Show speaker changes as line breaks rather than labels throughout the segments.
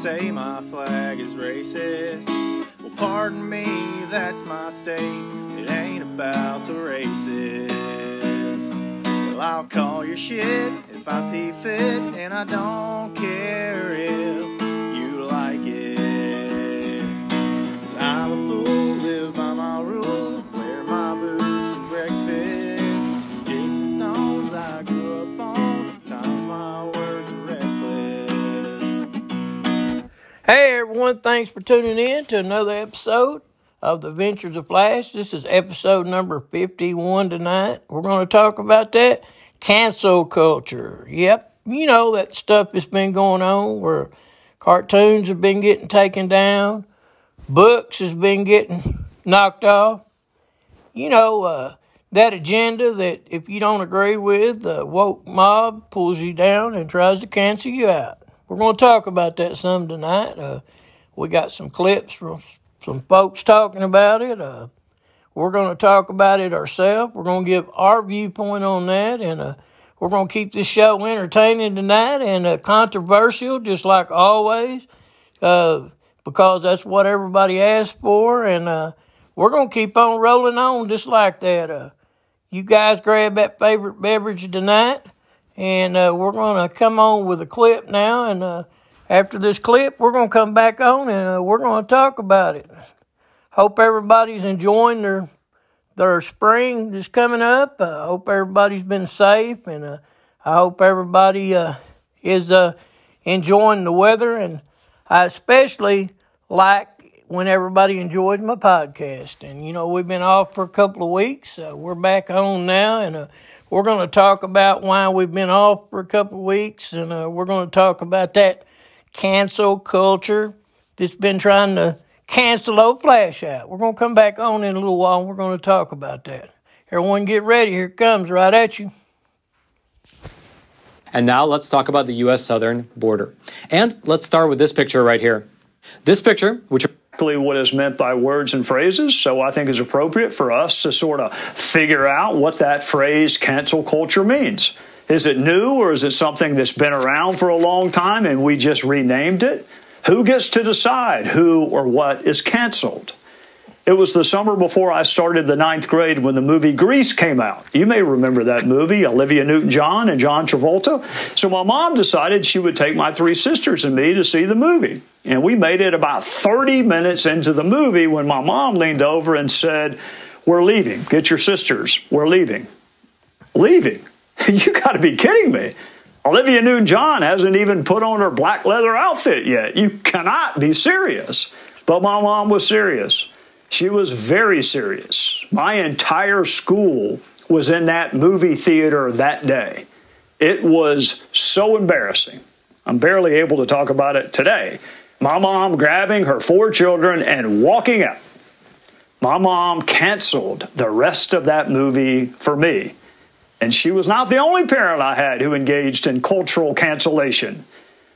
say my flag is racist. Well, pardon me, that's my state. It ain't about the races. Well, I'll call your shit if I see fit, and I don't care if
Hey everyone, thanks for tuning in to another episode of the Adventures of Flash. This is episode number 51 tonight. We're going to talk about that cancel culture. Yep, you know that stuff that's been going on where cartoons have been getting taken down, books has been getting knocked off. You know, uh, that agenda that if you don't agree with, the woke mob pulls you down and tries to cancel you out. We're going to talk about that some tonight. Uh, we got some clips from some folks talking about it. Uh, we're going to talk about it ourselves. We're going to give our viewpoint on that, and uh, we're going to keep this show entertaining tonight and uh, controversial, just like always, uh, because that's what everybody asked for. And uh, we're going to keep on rolling on just like that. Uh, you guys grab that favorite beverage tonight, and uh, we're going to come on with a clip now. And uh, after this clip, we're going to come back on and uh, we're going to talk about it. Hope everybody's enjoying their their spring that's coming up. I hope everybody's been safe, and uh, I hope everybody uh, is enjoying the weather. And I especially like when everybody enjoys my podcast. And you know, we've been off for a couple of weeks. Uh, we're back on now, and uh, we're going to talk about why we've been off for a couple of weeks, and uh, we're going to talk about that cancel culture that's been trying to cancel old Flash out. We're going to come back on in a little while and we're going to talk about that. Everyone get ready. Here comes right at you.
And now let's talk about the U.S. southern border. And let's start with this picture right here. This picture, which
exactly what is meant by words and phrases. So I think it's appropriate for us to sort of figure out what that phrase cancel culture means. Is it new or is it something that's been around for a long time and we just renamed it? Who gets to decide who or what is canceled? It was the summer before I started the ninth grade when the movie Grease came out. You may remember that movie, Olivia Newton John and John Travolta. So my mom decided she would take my three sisters and me to see the movie. And we made it about 30 minutes into the movie when my mom leaned over and said, We're leaving. Get your sisters. We're leaving. Leaving? you got to be kidding me. Olivia Newton John hasn't even put on her black leather outfit yet. You cannot be serious. But my mom was serious. She was very serious. My entire school was in that movie theater that day. It was so embarrassing. I'm barely able to talk about it today. My mom grabbing her four children and walking out. My mom canceled the rest of that movie for me. And she was not the only parent I had who engaged in cultural cancellation.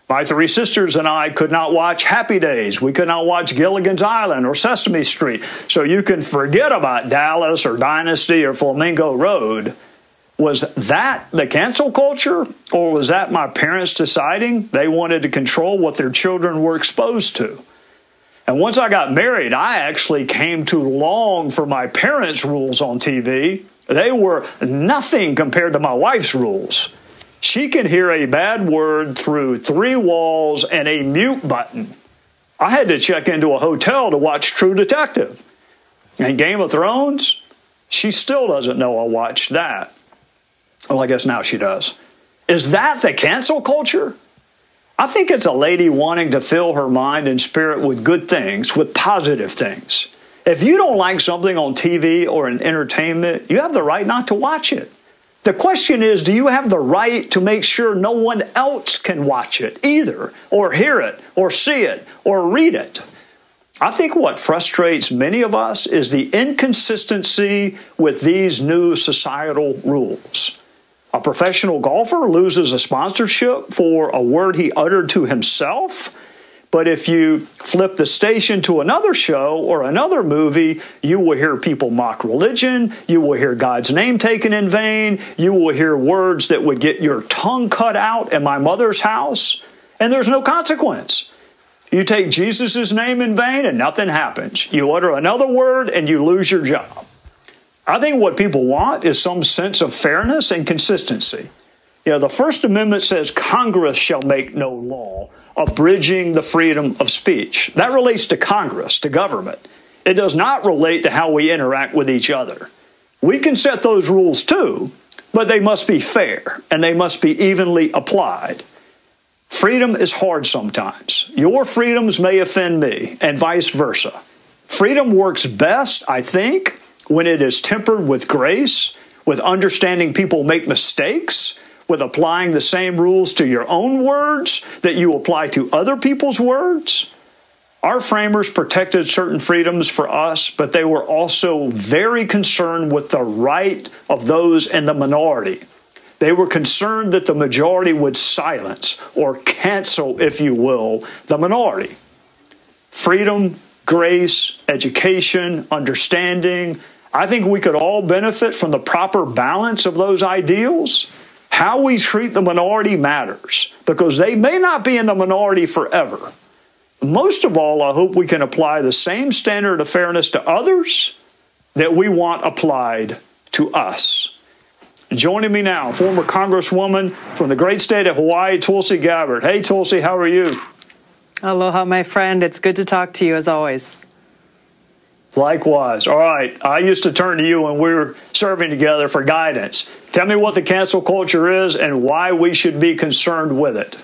My three sisters and I could not watch Happy Days. We could not watch Gilligan's Island or Sesame Street. So you can forget about Dallas or Dynasty or Flamingo Road. Was that the cancel culture? Or was that my parents deciding they wanted to control what their children were exposed to? And once I got married, I actually came to long for my parents' rules on TV they were nothing compared to my wife's rules. She can hear a bad word through three walls and a mute button. I had to check into a hotel to watch True Detective. And Game of Thrones, she still doesn't know I watched that. Well, I guess now she does. Is that the cancel culture? I think it's a lady wanting to fill her mind and spirit with good things, with positive things. If you don't like something on TV or in entertainment, you have the right not to watch it. The question is, do you have the right to make sure no one else can watch it either, or hear it, or see it, or read it? I think what frustrates many of us is the inconsistency with these new societal rules. A professional golfer loses a sponsorship for a word he uttered to himself but if you flip the station to another show or another movie, you will hear people mock religion. You will hear God's name taken in vain. You will hear words that would get your tongue cut out in my mother's house. And there's no consequence. You take Jesus' name in vain and nothing happens. You utter another word and you lose your job. I think what people want is some sense of fairness and consistency. You know, the First Amendment says Congress shall make no law abridging the freedom of speech. That relates to Congress, to government. It does not relate to how we interact with each other. We can set those rules too, but they must be fair and they must be evenly applied. Freedom is hard sometimes. Your freedoms may offend me, and vice versa. Freedom works best, I think, when it is tempered with grace, with understanding people make mistakes, with applying the same rules to your own words that you apply to other people's words. Our framers protected certain freedoms for us, but they were also very concerned with the right of those in the minority. They were concerned that the majority would silence or cancel, if you will, the minority. Freedom, grace, education, understanding. I think we could all benefit from the proper balance of those ideals. How we treat the minority matters because they may not be in the minority forever. Most of all, I hope we can apply the same standard of fairness to others that we want applied to us. Joining me now, former Congresswoman from the great state of Hawaii, Tulsi Gabbard. Hey, Tulsi, how are you?
Aloha, my friend. It's good to talk to you as always.
Likewise. All right. I used to turn to you when we were serving together for guidance. Tell me what the cancel culture is and why we should be concerned with it.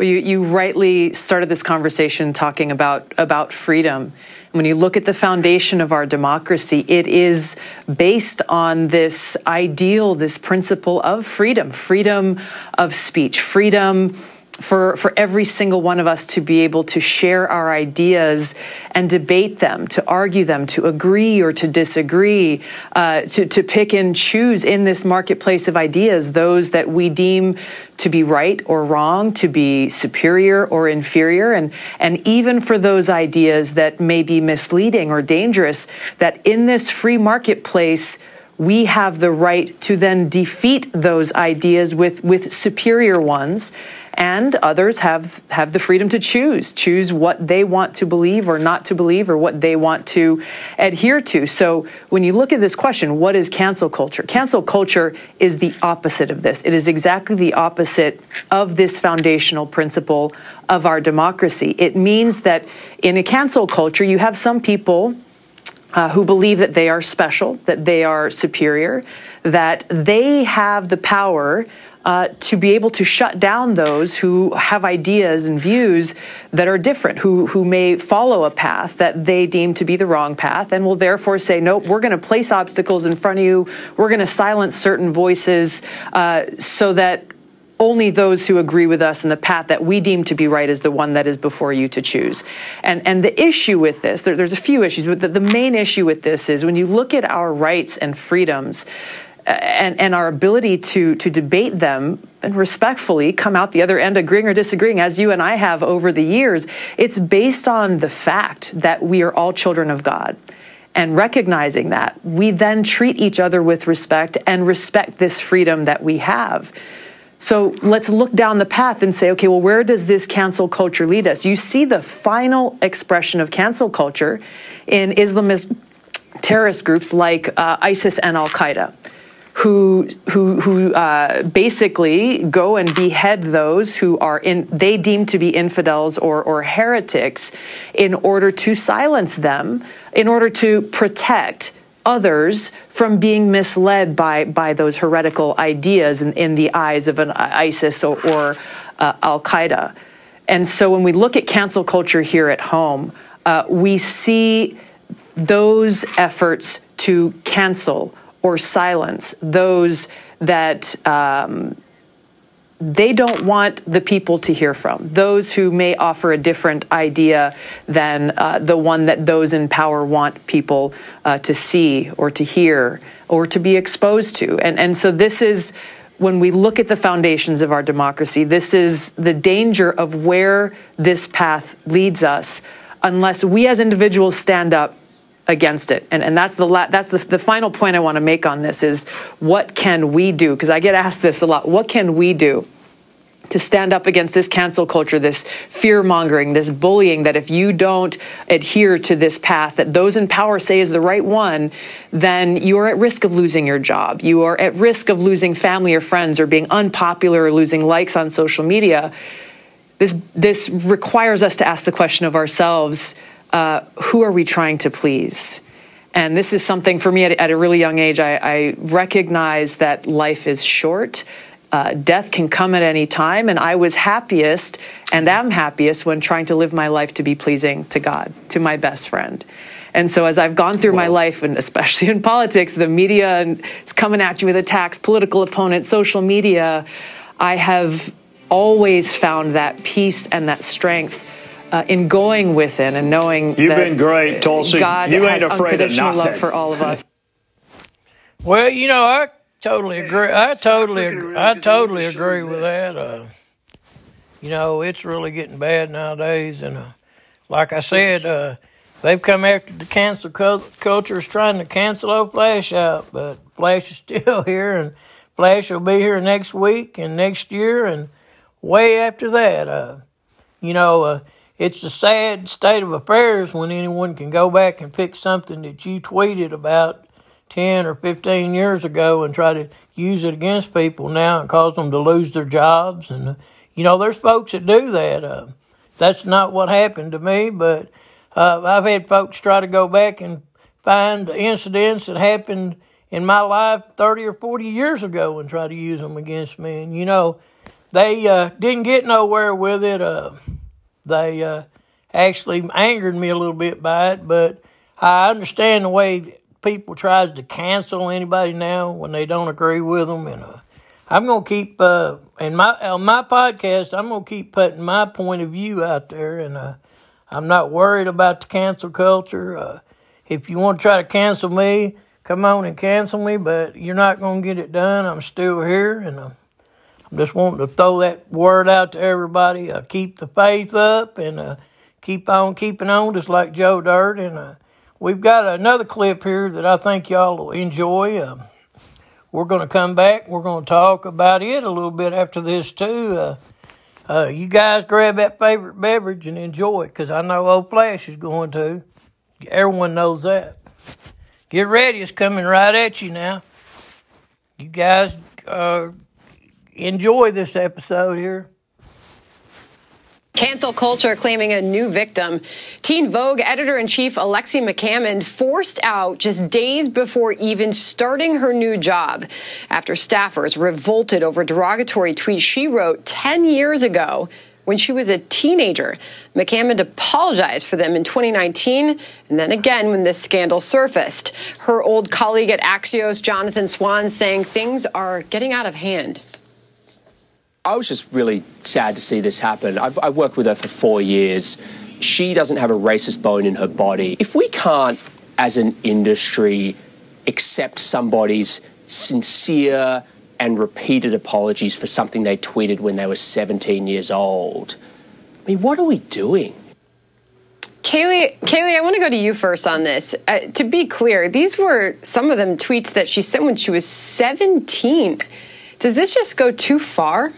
Well, you, you rightly started this conversation talking about, about freedom. When you look at the foundation of our democracy, it is based on this ideal, this principle of freedom, freedom of speech, freedom for, for every single one of us to be able to share our ideas and debate them, to argue them, to agree or to disagree, uh, to, to pick and choose in this marketplace of ideas those that we deem to be right or wrong, to be superior or inferior, and, and even for those ideas that may be misleading or dangerous, that in this free marketplace, we have the right to then defeat those ideas with, with superior ones and others have have the freedom to choose choose what they want to believe or not to believe or what they want to adhere to. So when you look at this question what is cancel culture? Cancel culture is the opposite of this. It is exactly the opposite of this foundational principle of our democracy. It means that in a cancel culture you have some people uh, who believe that they are special, that they are superior, that they have the power uh, to be able to shut down those who have ideas and views that are different, who, who may follow a path that they deem to be the wrong path, and will therefore say, nope, we're going to place obstacles in front of you, we're going to silence certain voices uh, so that only those who agree with us in the path that we deem to be right is the one that is before you to choose. And, and the issue with this, there, there's a few issues, but the, the main issue with this is when you look at our rights and freedoms, and, and our ability to, to debate them and respectfully come out the other end agreeing or disagreeing, as you and I have over the years, it's based on the fact that we are all children of God. And recognizing that, we then treat each other with respect and respect this freedom that we have. So let's look down the path and say, okay, well, where does this cancel culture lead us? You see the final expression of cancel culture in Islamist terrorist groups like uh, ISIS and Al Qaeda who who who uh, basically go and behead those who are in they deem to be infidels or or heretics in order to silence them in order to protect others from being misled by by those heretical ideas in, in the eyes of an ISIS or, or uh, Al Qaeda. And so when we look at cancel culture here at home, uh, we see those efforts to cancel or silence those that um, they don't want the people to hear from, those who may offer a different idea than uh, the one that those in power want people uh, to see or to hear or to be exposed to. And, and so this is when we look at the foundations of our democracy, this is the danger of where this path leads us unless we as individuals stand up against it. And, and that's the la- that's the, the final point I want to make on this is what can we do? Because I get asked this a lot. What can we do? to stand up against this cancel culture, this fear mongering, this bullying, that if you don't adhere to this path that those in power say is the right one, then you are at risk of losing your job. You are at risk of losing family or friends or being unpopular or losing likes on social media. This, this requires us to ask the question of ourselves uh, who are we trying to please? And this is something for me at, at a really young age. I, I recognize that life is short uh, death can come at any time, and I was happiest and am happiest when trying to live my life to be pleasing to God, to my best friend. And so, as I've gone through my life, and especially in politics, the media is coming at you with attacks, political opponents, social media, I have always found that peace and that strength uh, in going within and knowing
you've been great, Tulsi.
God
you
ain't
afraid of
unconditional
nothing.
love for all of us.
Well, you know, I totally agree. I totally, agree. I totally agree with that. Uh, you know, it's really getting bad nowadays, and uh, like I said, uh, they've come after the cancel culture is trying to cancel old Flash out, but Flash is still here, and Flash will be here next week and next year and way after that. Uh, you know, uh, it's a sad state of affairs when anyone can go back and pick something that you tweeted about 10 or 15 years ago and try to use it against people now and cause them to lose their jobs. And, uh, you know, there's folks that do that. Uh, that's not what happened to me, but uh, I've had folks try to go back and find incidents that happened in my life 30 or 40 years ago and try to use them against me. And, you know, they uh, didn't get nowhere with it. They uh, actually angered me a little bit by it, but I understand the way people tries to cancel anybody now when they don't agree with them, and uh, I'm gonna keep uh, in my on my podcast. I'm gonna keep putting my point of view out there, and uh, I'm not worried about the cancel culture. Uh, if you want to try to cancel me, come on and cancel me, but you're not gonna get it done. I'm still here, and uh, I'm just wanting to throw that word out to everybody. Uh, keep the faith up, and uh, keep on keeping on, just like Joe Dirt, and. Uh, We've got another clip here that I think y'all will enjoy. Uh, we're going to come back. We're going to talk about it a little bit after this, too. Uh, uh, you guys grab that favorite beverage and enjoy it because I know old Flash is going to. Everyone knows that. Get ready. It's coming right at you now. You guys uh, enjoy this episode here.
Cancel culture claiming a new victim. Teen Vogue editor in chief Alexi McCammond forced out just days before even starting her new job after staffers revolted over derogatory tweets she wrote 10 years ago when she was a teenager. McCammond apologized for them in 2019 and then again when this scandal surfaced. Her old colleague at Axios, Jonathan Swan, saying things are getting out of hand.
I was just really sad to see this happen. I've, I've, worked with her for four years. She doesn't have a racist bone in her body. If we can't, as an industry, accept somebody's sincere and repeated apologies for something they tweeted when they were 17 years old, I mean, what are we doing?
Kayleigh, Kayleigh, I want to go to you first on this. Uh, to be clear, these were some of them tweets that she sent when she was 17. Does this just go too far?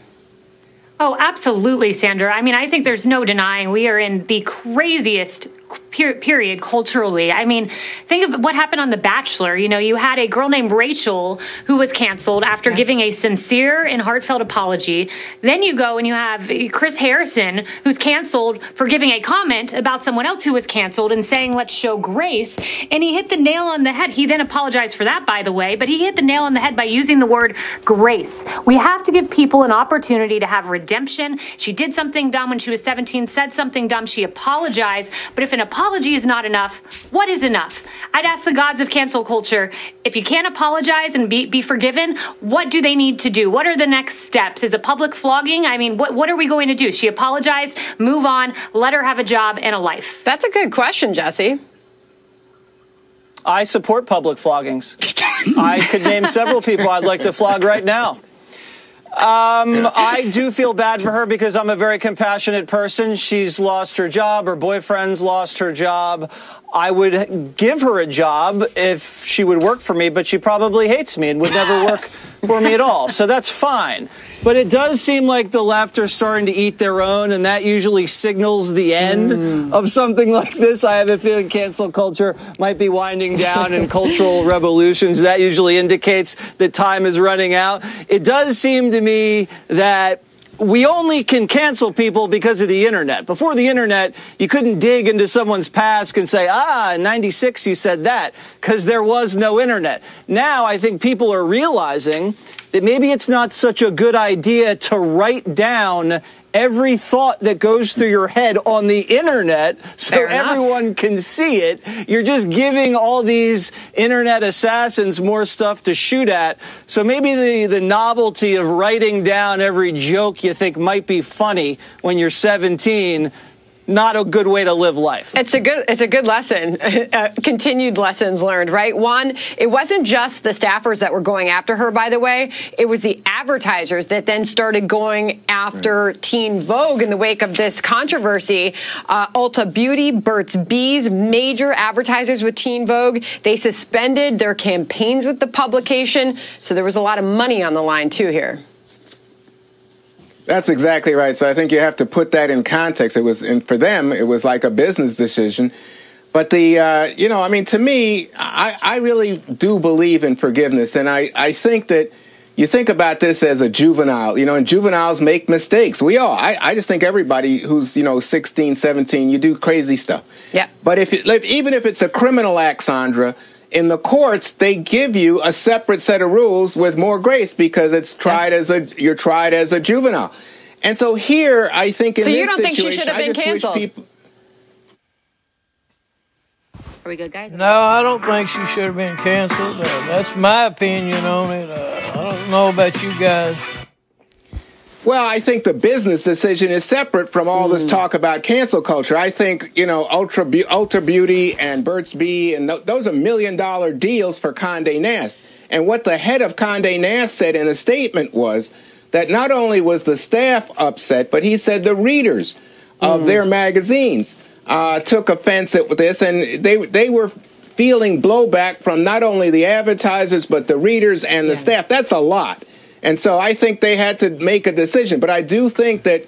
Oh, absolutely, Sandra. I mean, I think there's no denying we are in the craziest period culturally. I mean, think of what happened on The Bachelor. You know, you had a girl named Rachel who was canceled after yeah. giving a sincere and heartfelt apology. Then you go and you have Chris Harrison who's canceled for giving a comment about someone else who was canceled and saying, let's show grace. And he hit the nail on the head. He then apologized for that, by the way, but he hit the nail on the head by using the word grace. We have to give people an opportunity to have redemption. She did something dumb when she was 17, said something dumb. She apologized. But if an apology is not enough, what is enough? I'd ask the gods of cancel culture if you can't apologize and be, be forgiven, what do they need to do? What are the next steps? Is a public flogging? I mean, what, what are we going to do? She apologized, move on, let her have a job and a life.
That's a good question, Jesse.
I support public floggings. I could name several people I'd like to flog right now. Um, I do feel bad for her because I'm a very compassionate person. She's lost her job. Her boyfriend's lost her job. I would give her a job if she would work for me, but she probably hates me and would never work for me at all. So that's fine. But it does seem like the left are starting to eat their own, and that usually signals the end mm. of something like this. I have a feeling cancel culture might be winding down and cultural revolutions. That usually indicates that time is running out. It does seem to me that we only can cancel people because of the internet. Before the internet, you couldn't dig into someone's past and say, ah, in 96 you said that, because there was no internet. Now I think people are realizing that maybe it's not such a good idea to write down every thought that goes through your head on the internet so everyone can see it. You're just giving all these internet assassins more stuff to shoot at. So maybe the, the novelty of writing down every joke you think might be funny when you're 17 not a good way to live life.
It's a good it's a good lesson. Uh, continued lessons learned, right? One, it wasn't just the staffers that were going after her by the way. It was the advertisers that then started going after right. Teen Vogue in the wake of this controversy. Uh, Ulta Beauty, Burt's Bees, major advertisers with Teen Vogue, they suspended their campaigns with the publication, so there was a lot of money on the line too here.
That's exactly right. So I think you have to put that in context. It was, and for them, it was like a business decision. But the, uh, you know, I mean, to me, I, I really do believe in forgiveness. And I, I think that you think about this as a juvenile, you know, and juveniles make mistakes. We all, I, I just think everybody who's, you know, 16, 17, you do crazy stuff.
Yeah.
But if, it, even if it's a criminal act, Sandra, in the courts, they give you a separate set of rules with more grace because it's tried as a you're tried as a juvenile. And so here, I think in
so
you
don't think she should have been canceled?
People... Are we good, guys?
No, I don't think she should have been canceled. Uh, that's my opinion on it. Uh, I don't know about you guys.
Well, I think the business decision is separate from all mm. this talk about cancel culture. I think, you know, Ultra, Be- Ulta Beauty and Burt's Bee, and th- those are million dollar deals for Condé Nast. And what the head of Condé Nast said in a statement was that not only was the staff upset, but he said the readers of mm. their magazines uh, took offense at this, and they they were feeling blowback from not only the advertisers but the readers and the yeah. staff. That's a lot. And so I think they had to make a decision. But I do think that,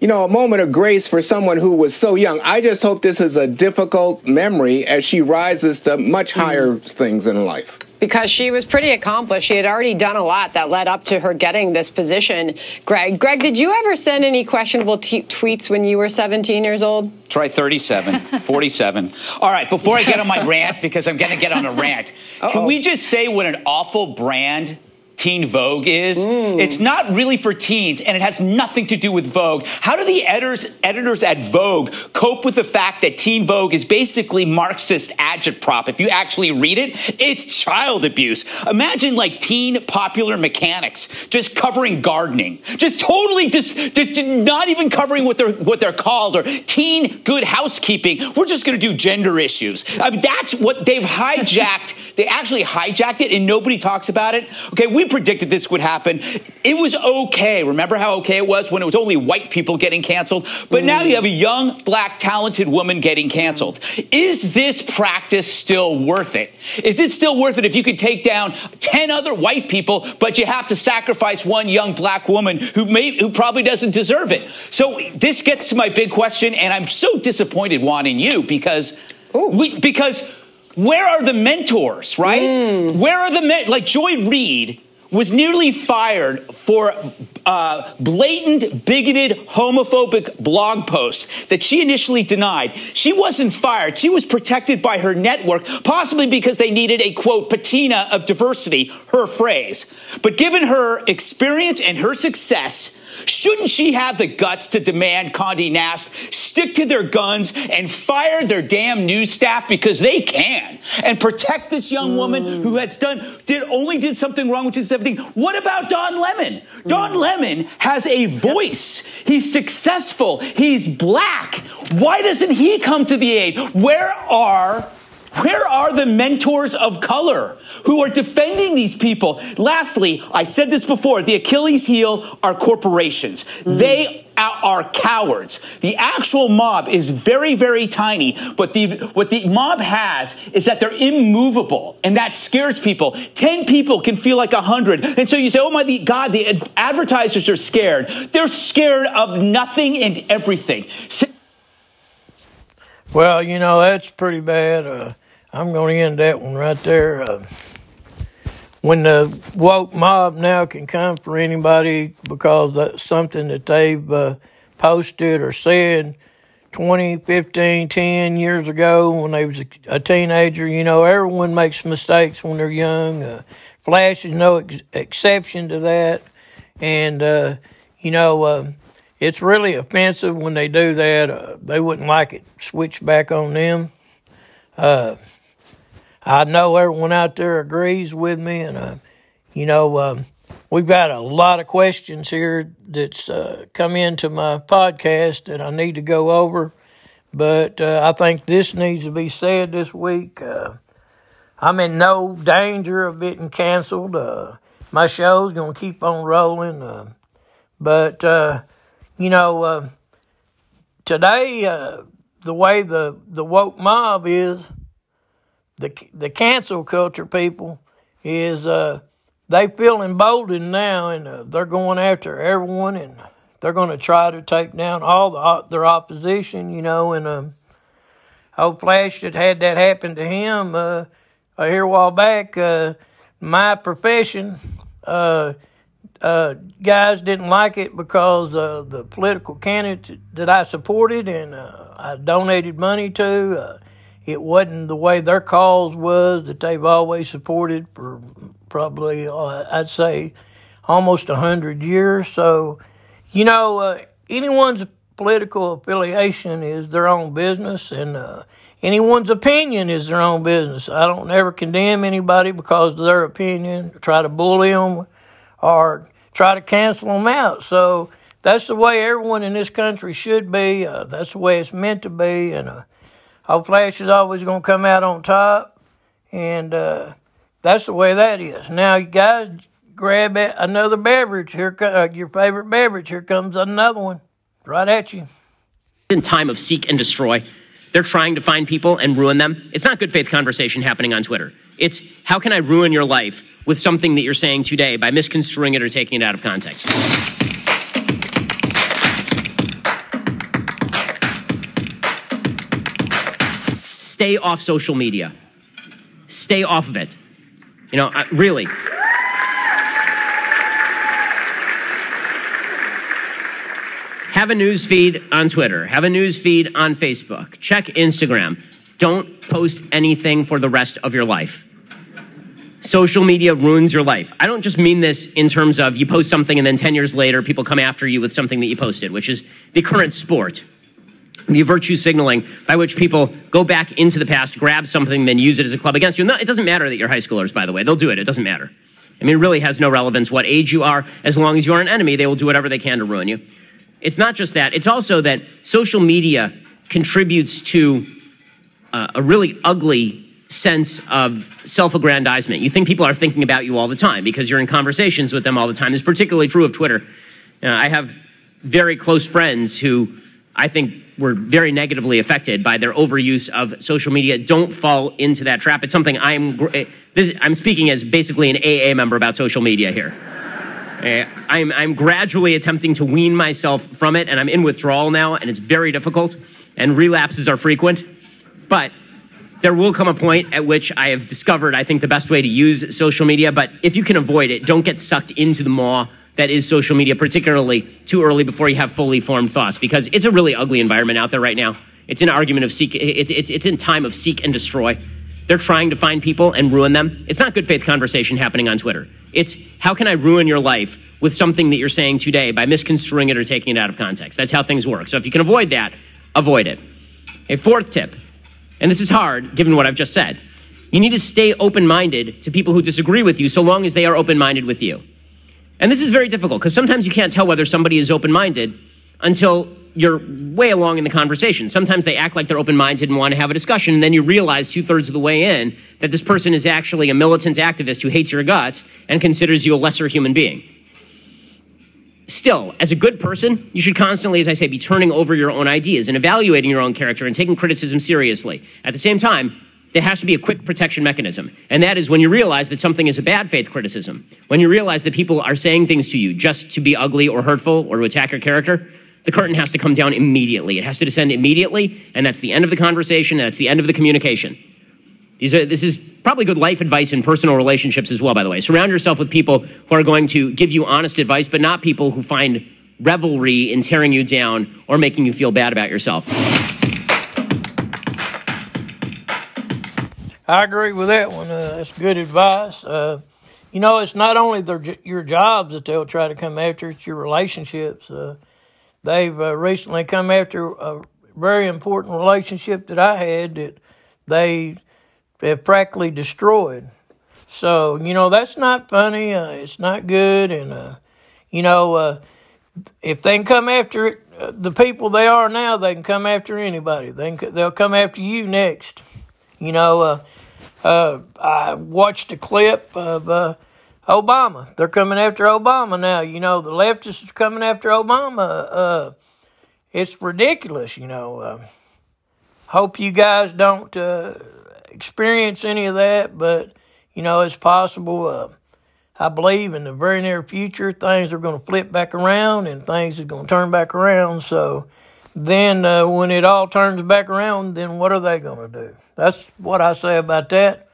you know, a moment of grace for someone who was so young. I just hope this is a difficult memory as she rises to much mm-hmm. higher mm. things in life
because she was pretty accomplished. She had already done a lot that led up to her getting this position. Greg, Greg, did you ever send any questionable t- tweets when you were 17 years old?
Try 37, 47. All right, before I get on my rant, because I'm going to get on a rant, Uh-oh. can we just say what an awful brand Teen Vogue is. Mm. It's not really for teens, and it has nothing to do with Vogue. How do the editors, editors at Vogue cope with the fact that Teen Vogue is basically Marxist agitprop? If you actually read it, it's child abuse. Imagine like teen popular mechanics just covering gardening, just totally just, just not even covering what they're what they're called, or teen good housekeeping. We're just going to do gender issues. I mean, that's what they've hijacked. they actually hijacked it, and nobody talks about it. Okay, we predicted this would happen. It was okay. Remember how okay it was when it was only white people getting canceled? But now you have a young, black, talented woman getting canceled. Is this practice still worth it? Is it still worth it if you could take down 10 other white people, but you have to sacrifice one young black woman who may, who probably doesn't deserve it? So this gets to my big question, and I'm so disappointed, Juan, in you because we, because where are the mentors, right? Mm. Where are the men? Like Joy Reid was nearly fired for uh, blatant, bigoted, homophobic blog posts that she initially denied. She wasn't fired. She was protected by her network, possibly because they needed a quote patina of diversity, her phrase. But given her experience and her success, Shouldn't she have the guts to demand Condé Nast stick to their guns and fire their damn news staff because they can and protect this young woman who has done did only did something wrong, which is 17. What about Don Lemon? Don Lemon has a voice. He's successful. He's black. Why doesn't he come to the aid? Where are Where are the mentors of color who are defending these people? Lastly, I said this before the Achilles heel are corporations. Mm. They are cowards. The actual mob is very, very tiny, but the, what the mob has is that they're immovable, and that scares people. Ten people can feel like a hundred. And so you say, oh my God, the advertisers are scared. They're scared of nothing and everything.
Well, you know, that's pretty bad. Uh, I'm going to end that one right there. Uh, when the woke mob now can come for anybody because that's something that they've uh, posted or said 20, 15, 10 years ago when they was a, teenager, you know, everyone makes mistakes when they're young. Uh, Flash is no ex- exception to that. And, uh, you know, uh, it's really offensive when they do that. Uh, they wouldn't like it switch back on them. Uh, I know everyone out there agrees with me, and uh, you know um, we've got a lot of questions here that's uh, come into my podcast that I need to go over. But uh, I think this needs to be said this week. Uh, I'm in no danger of getting canceled. my show's gonna keep on rolling, but you know, uh, today, uh, the way the, the woke mob is, the, the cancel culture people is, uh, they feel emboldened now and uh, they're going after everyone and they're going to try to take down all the, their opposition, you know, and, um, old Flash that had that happen to him, uh, here a while back, uh, my profession, uh, uh, guys didn't like it because uh, the political candidate that I supported and uh, I donated money to, uh, it wasn't the way their cause was that they've always supported for probably, uh, I'd say, almost a hundred years. So, you know, uh, anyone's political affiliation is their own business and uh, anyone's opinion is their own business. I don't ever condemn anybody because of their opinion, try to bully them or try to cancel them out. So that's the way everyone in this country should be. Uh, that's the way it's meant to be. And Hope Flash is always going to come out on top. And uh, that's the way that is. Now, you guys, grab another beverage. Here, uh, your favorite beverage. Here comes another one, right at you.
In time of seek and destroy, they're trying to find people and ruin them. It's not good faith conversation happening on Twitter. It's how can I ruin your life with something that you're saying today by misconstruing it or taking it out of context? Stay off social media. Stay off of it. You know, really. Have a news feed on Twitter. Have a news feed on Facebook. Check Instagram. Don't post anything for the rest of your life social media ruins your life. I don't just mean this in terms of you post something and then 10 years later people come after you with something that you posted, which is the current sport. The virtue signaling by which people go back into the past, grab something, then use it as a club against you. No, it doesn't matter that you're high schoolers, by the way. They'll do it. It doesn't matter. I mean, it really has no relevance what age you are. As long as you are an enemy, they will do whatever they can to ruin you. It's not just that. It's also that social media contributes to uh, a really ugly sense of self aggrandizement. You think people are thinking about you all the time because you're in conversations with them all the time. Is particularly true of Twitter. Uh, I have very close friends who I think were very negatively affected by their overuse of social media. Don't fall into that trap. It's something I'm, eh, this, I'm speaking as basically an AA member about social media here. Uh, I'm, I'm gradually attempting to wean myself from it, and I'm in withdrawal now, and it's very difficult, and relapses are frequent. But there will come a point at which I have discovered, I think, the best way to use social media. But if you can avoid it, don't get sucked into the maw that is social media, particularly too early before you have fully formed thoughts, because it's a really ugly environment out there right now. It's an argument of seek, it's, it's, it's in time of seek and destroy. They're trying to find people and ruin them. It's not good faith conversation happening on Twitter. It's how can I ruin your life with something that you're saying today by misconstruing it or taking it out of context? That's how things work. So if you can avoid that, avoid it. A fourth tip and this is hard given what I've just said. You need to stay open minded to people who disagree with you so long as they are open minded with you. And this is very difficult because sometimes you can't tell whether somebody is open minded until you're way along in the conversation. Sometimes they act like they're open minded and want to have a discussion, and then you realize two thirds of the way in that this person is actually a militant activist who hates your guts and considers you a lesser human being. Still, as a good person, you should constantly, as I say, be turning over your own ideas and evaluating your own character and taking criticism seriously. At the same time, there has to be a quick protection mechanism. And that is when you realize that something is a bad faith criticism, when you realize that people are saying things to you just to be ugly or hurtful or to attack your character, the curtain has to come down immediately. It has to descend immediately, and that's the end of the conversation, that's the end of the communication. These are, this is probably good life advice in personal relationships as well, by the way. Surround yourself with people who are going to give you honest advice, but not people who find revelry in tearing you down or making you feel bad about yourself.
I agree with that one. Uh, that's good advice. Uh, you know, it's not only their, your jobs that they'll try to come after; it's your relationships. Uh, they've uh, recently come after a very important relationship that I had that they have practically destroyed. So you know that's not funny. Uh, it's not good, and uh, you know if they can come after it, the people they are now, they can come after anybody. They can, they'll come after you next. You know, uh, uh, I watched a clip of uh, Obama. They're coming after Obama now. You know, the leftists are coming after Obama. Uh, it's ridiculous. You know. Hope you guys don't experience any of that, but you know, it's possible. I believe in the very near future, things are going to flip back around and things are going to turn back around. So then uh, when it all turns back around, then what are they going to do? That's what I say about that.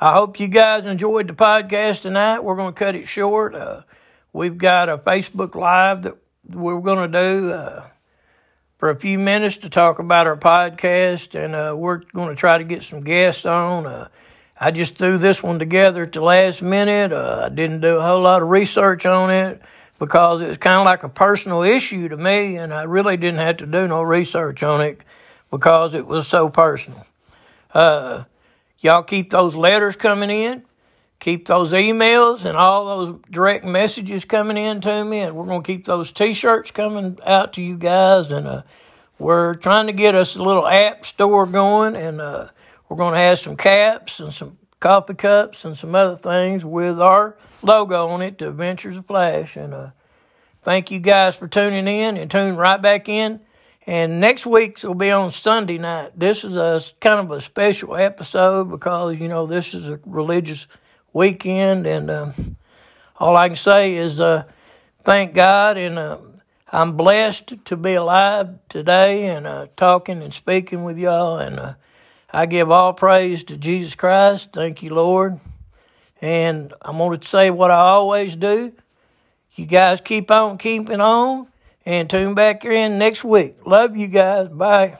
I hope you guys enjoyed the podcast tonight. We're going to cut it short. Uh, we've got a Facebook Live that we're going to do uh, for a few minutes to talk about our podcast, and uh, we're going to try to get some guests on. Uh, I just threw this one together at the last minute. Uh, I didn't do a whole lot of research on it because it was kind of like a personal issue to me, and I really didn't have to do no research on it because it was so personal. Uh, y'all keep those letters coming in, keep those emails and all those direct messages coming in to me, and we're going to keep those T-shirts coming out to you guys, and uh, we're trying to get us a little app store going, and uh, we're going to have some caps and some coffee cups and some other things with our logo on it, the Adventures of Flash. And uh, thank you guys for tuning in and tune right back in. And next week's will be on Sunday night. This is a kind of a special episode because you know this is a religious weekend, and uh, all I can say is uh, thank God, and uh, I'm blessed to be alive today and uh, talking and speaking with y'all. And uh, I give all praise to Jesus Christ. Thank you, Lord. And I'm going to say what I always do. You guys keep on keeping on and tune back in next week. Love you guys. Bye.